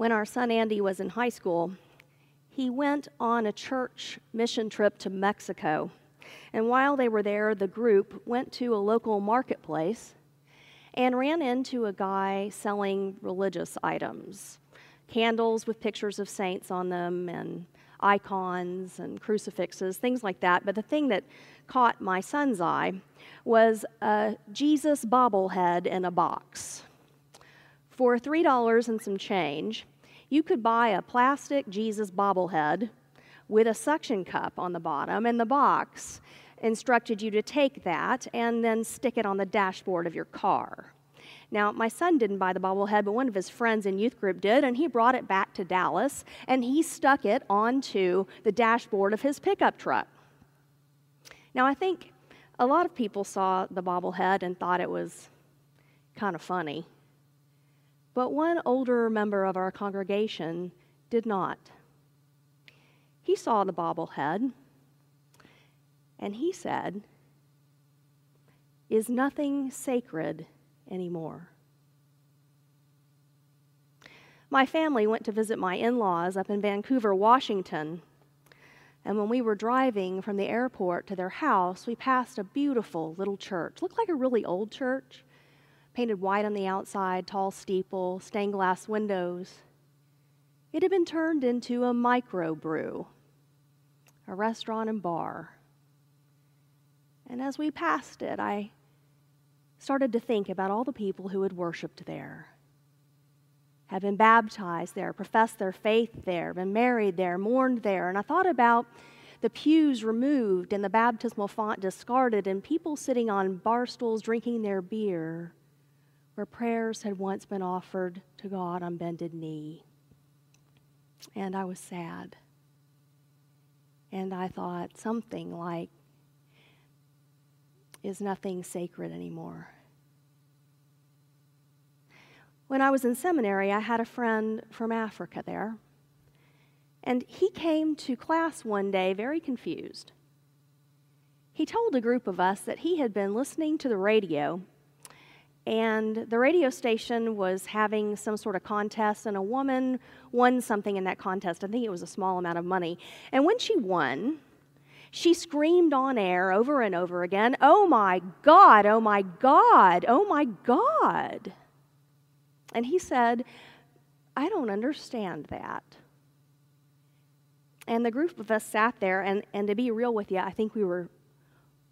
when our son Andy was in high school, he went on a church mission trip to Mexico. And while they were there, the group went to a local marketplace and ran into a guy selling religious items candles with pictures of saints on them, and icons and crucifixes, things like that. But the thing that caught my son's eye was a Jesus bobblehead in a box. For $3 and some change, you could buy a plastic Jesus bobblehead with a suction cup on the bottom, and the box instructed you to take that and then stick it on the dashboard of your car. Now, my son didn't buy the bobblehead, but one of his friends in youth group did, and he brought it back to Dallas and he stuck it onto the dashboard of his pickup truck. Now, I think a lot of people saw the bobblehead and thought it was kind of funny, but one older member of our congregation did not. He saw the bobblehead and he said, Is nothing sacred anymore? My family went to visit my in laws up in Vancouver, Washington. And when we were driving from the airport to their house, we passed a beautiful little church. Looked like a really old church, painted white on the outside, tall steeple, stained glass windows. It had been turned into a microbrew, a restaurant and bar. And as we passed it, I started to think about all the people who had worshiped there, had been baptized there, professed their faith there, been married there, mourned there. And I thought about the pews removed and the baptismal font discarded, and people sitting on bar stools drinking their beer where prayers had once been offered to God on bended knee. And I was sad. And I thought something like, is nothing sacred anymore. When I was in seminary, I had a friend from Africa there. And he came to class one day very confused. He told a group of us that he had been listening to the radio, and the radio station was having some sort of contest, and a woman won something in that contest. I think it was a small amount of money. And when she won, she screamed on air over and over again, Oh my God, oh my God, oh my God. And he said, I don't understand that. And the group of us sat there, and, and to be real with you, I think we were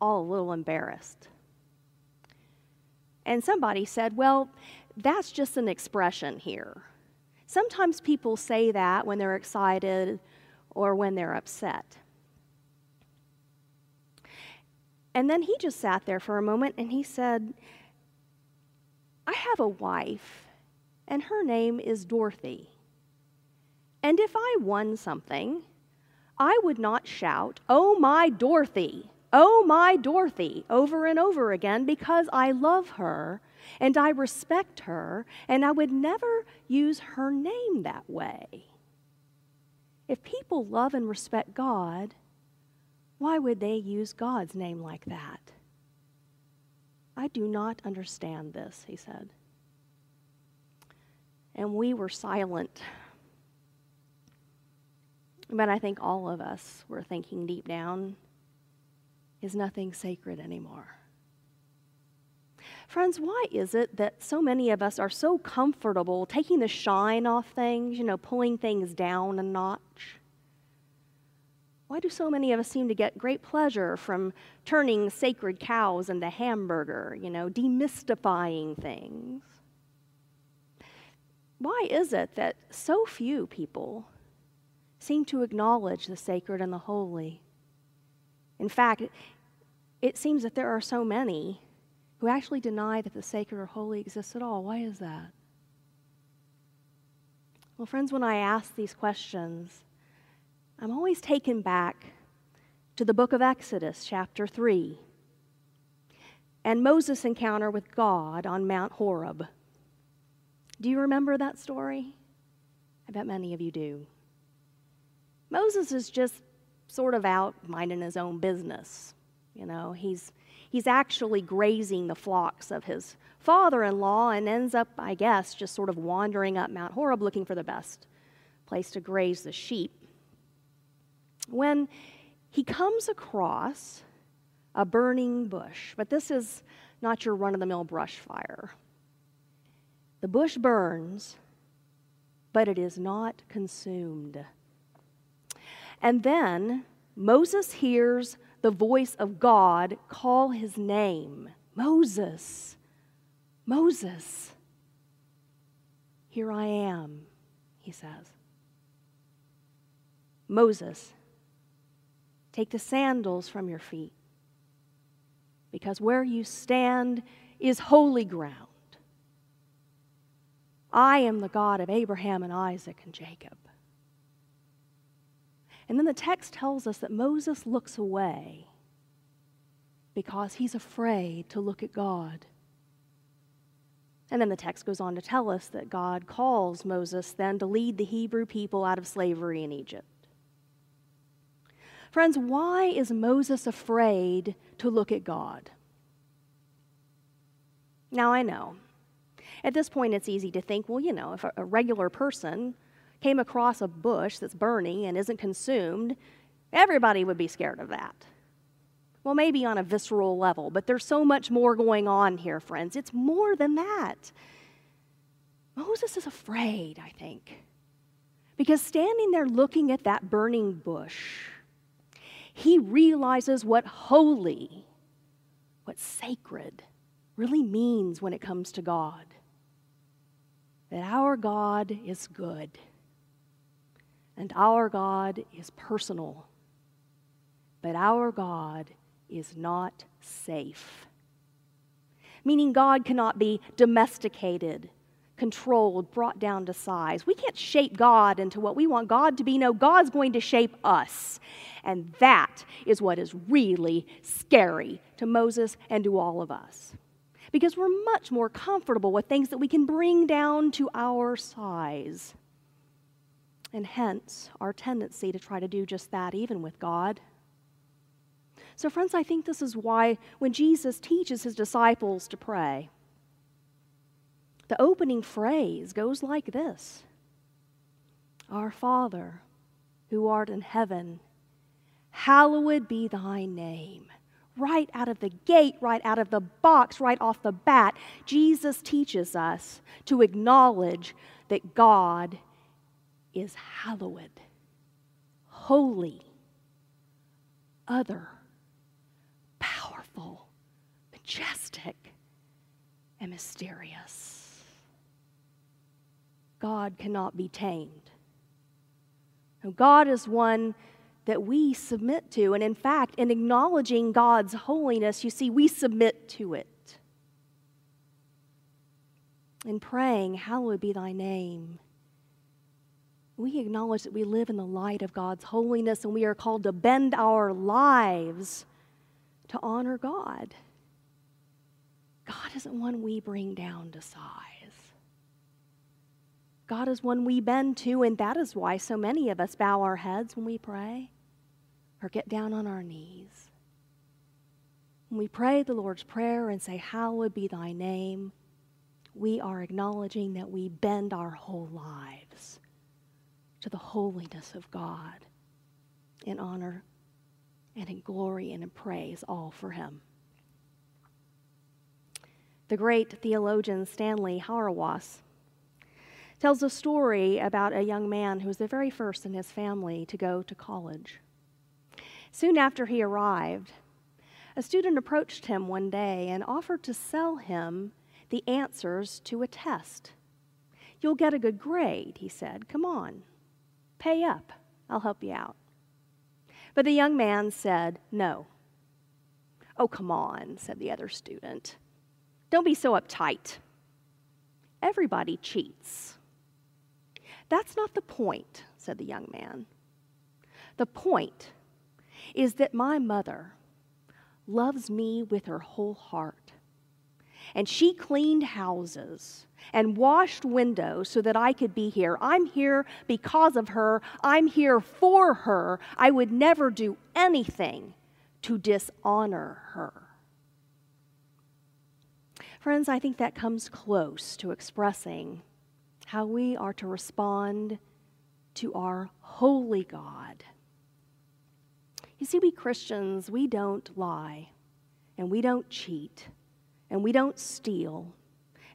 all a little embarrassed. And somebody said, Well, that's just an expression here. Sometimes people say that when they're excited or when they're upset. And then he just sat there for a moment and he said, I have a wife, and her name is Dorothy. And if I won something, I would not shout, Oh, my Dorothy, oh, my Dorothy, over and over again because I love her and I respect her, and I would never use her name that way. If people love and respect God, why would they use God's name like that? I do not understand this, he said. And we were silent. But I think all of us were thinking deep down is nothing sacred anymore. Friends, why is it that so many of us are so comfortable taking the shine off things, you know, pulling things down a notch? Why do so many of us seem to get great pleasure from turning sacred cows into hamburger, you know, demystifying things? Why is it that so few people seem to acknowledge the sacred and the holy? In fact, it seems that there are so many who actually deny that the sacred or holy exists at all. Why is that? Well, friends, when I ask these questions, I'm always taken back to the book of Exodus, chapter 3, and Moses' encounter with God on Mount Horeb. Do you remember that story? I bet many of you do. Moses is just sort of out minding his own business. You know, he's, He's actually grazing the flocks of his father in law and ends up, I guess, just sort of wandering up Mount Horeb looking for the best place to graze the sheep. When he comes across a burning bush, but this is not your run of the mill brush fire. The bush burns, but it is not consumed. And then Moses hears the voice of God call his name Moses, Moses. Here I am, he says. Moses, take the sandals from your feet, because where you stand is holy ground. I am the God of Abraham and Isaac and Jacob. And then the text tells us that Moses looks away because he's afraid to look at God. And then the text goes on to tell us that God calls Moses then to lead the Hebrew people out of slavery in Egypt. Friends, why is Moses afraid to look at God? Now, I know. At this point, it's easy to think, well, you know, if a regular person came across a bush that's burning and isn't consumed, everybody would be scared of that. Well, maybe on a visceral level, but there's so much more going on here, friends. It's more than that. Moses is afraid, I think, because standing there looking at that burning bush, he realizes what holy, what sacred really means when it comes to God. That our God is good and our God is personal, but our God is not safe. Meaning, God cannot be domesticated, controlled, brought down to size. We can't shape God into what we want God to be. No, God's going to shape us. And that is what is really scary to Moses and to all of us. Because we're much more comfortable with things that we can bring down to our size and hence our tendency to try to do just that, even with God. So, friends, I think this is why when Jesus teaches his disciples to pray, the opening phrase goes like this Our Father, who art in heaven, hallowed be thy name. Right out of the gate, right out of the box, right off the bat, Jesus teaches us to acknowledge that God is hallowed, holy, other, powerful, majestic, and mysterious. God cannot be tamed. God is one that we submit to. And in fact, in acknowledging God's holiness, you see, we submit to it. In praying, Hallowed be thy name we acknowledge that we live in the light of God's holiness and we are called to bend our lives to honor God. God isn't one we bring down to size. God is one we bend to, and that is why so many of us bow our heads when we pray or get down on our knees. When we pray the Lord's Prayer and say, Hallowed be thy name, we are acknowledging that we bend our whole lives to the holiness of God in honor and in glory and in praise, all for Him. The great theologian Stanley Hauerwas tells a story about a young man who was the very first in his family to go to college. Soon after he arrived, a student approached him one day and offered to sell him the answers to a test. You'll get a good grade, he said. Come on. Pay up, I'll help you out. But the young man said, No. Oh, come on, said the other student. Don't be so uptight. Everybody cheats. That's not the point, said the young man. The point is that my mother loves me with her whole heart. And she cleaned houses and washed windows so that I could be here. I'm here because of her. I'm here for her. I would never do anything to dishonor her. Friends, I think that comes close to expressing how we are to respond to our holy God. You see, we Christians, we don't lie, and we don't cheat, and we don't steal,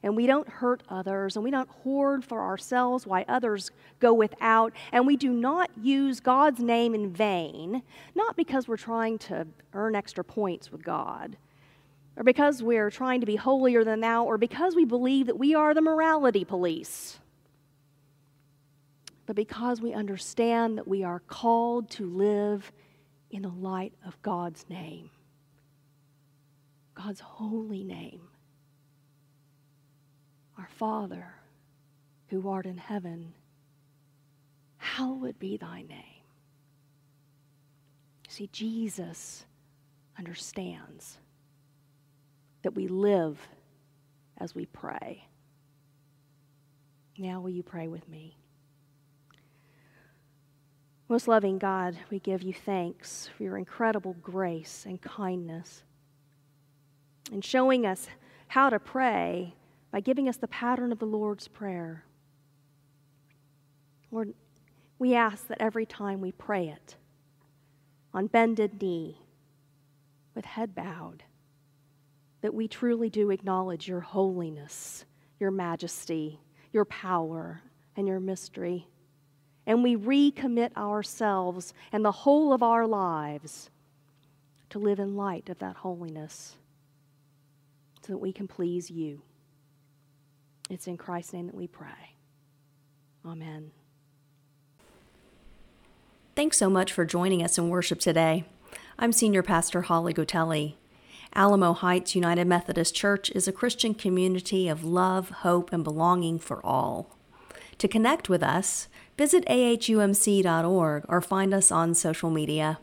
and we don't hurt others, and we don't hoard for ourselves while others go without, and we do not use God's name in vain, not because we're trying to earn extra points with God, or because we're trying to be holier than thou, or because we believe that we are the morality police, but because we understand that we are called to live in the light of God's name, God's holy name. Our Father, who art in heaven, hallowed be thy name. See, Jesus understands that we live as we pray. Now, will you pray with me? Most loving God, we give you thanks for your incredible grace and kindness and showing us how to pray by giving us the pattern of the Lord's Prayer. Lord, we ask that every time we pray it, on bended knee, with head bowed, that we truly do acknowledge your holiness, your majesty, your power, and your mystery. And we recommit ourselves and the whole of our lives to live in light of that holiness so that we can please you. It's in Christ's name that we pray. Amen. Thanks so much for joining us in worship today. I'm Senior Pastor Holly Gotelli. Alamo Heights United Methodist Church is a Christian community of love, hope, and belonging for all. To connect with us, visit ahumc.org or find us on social media.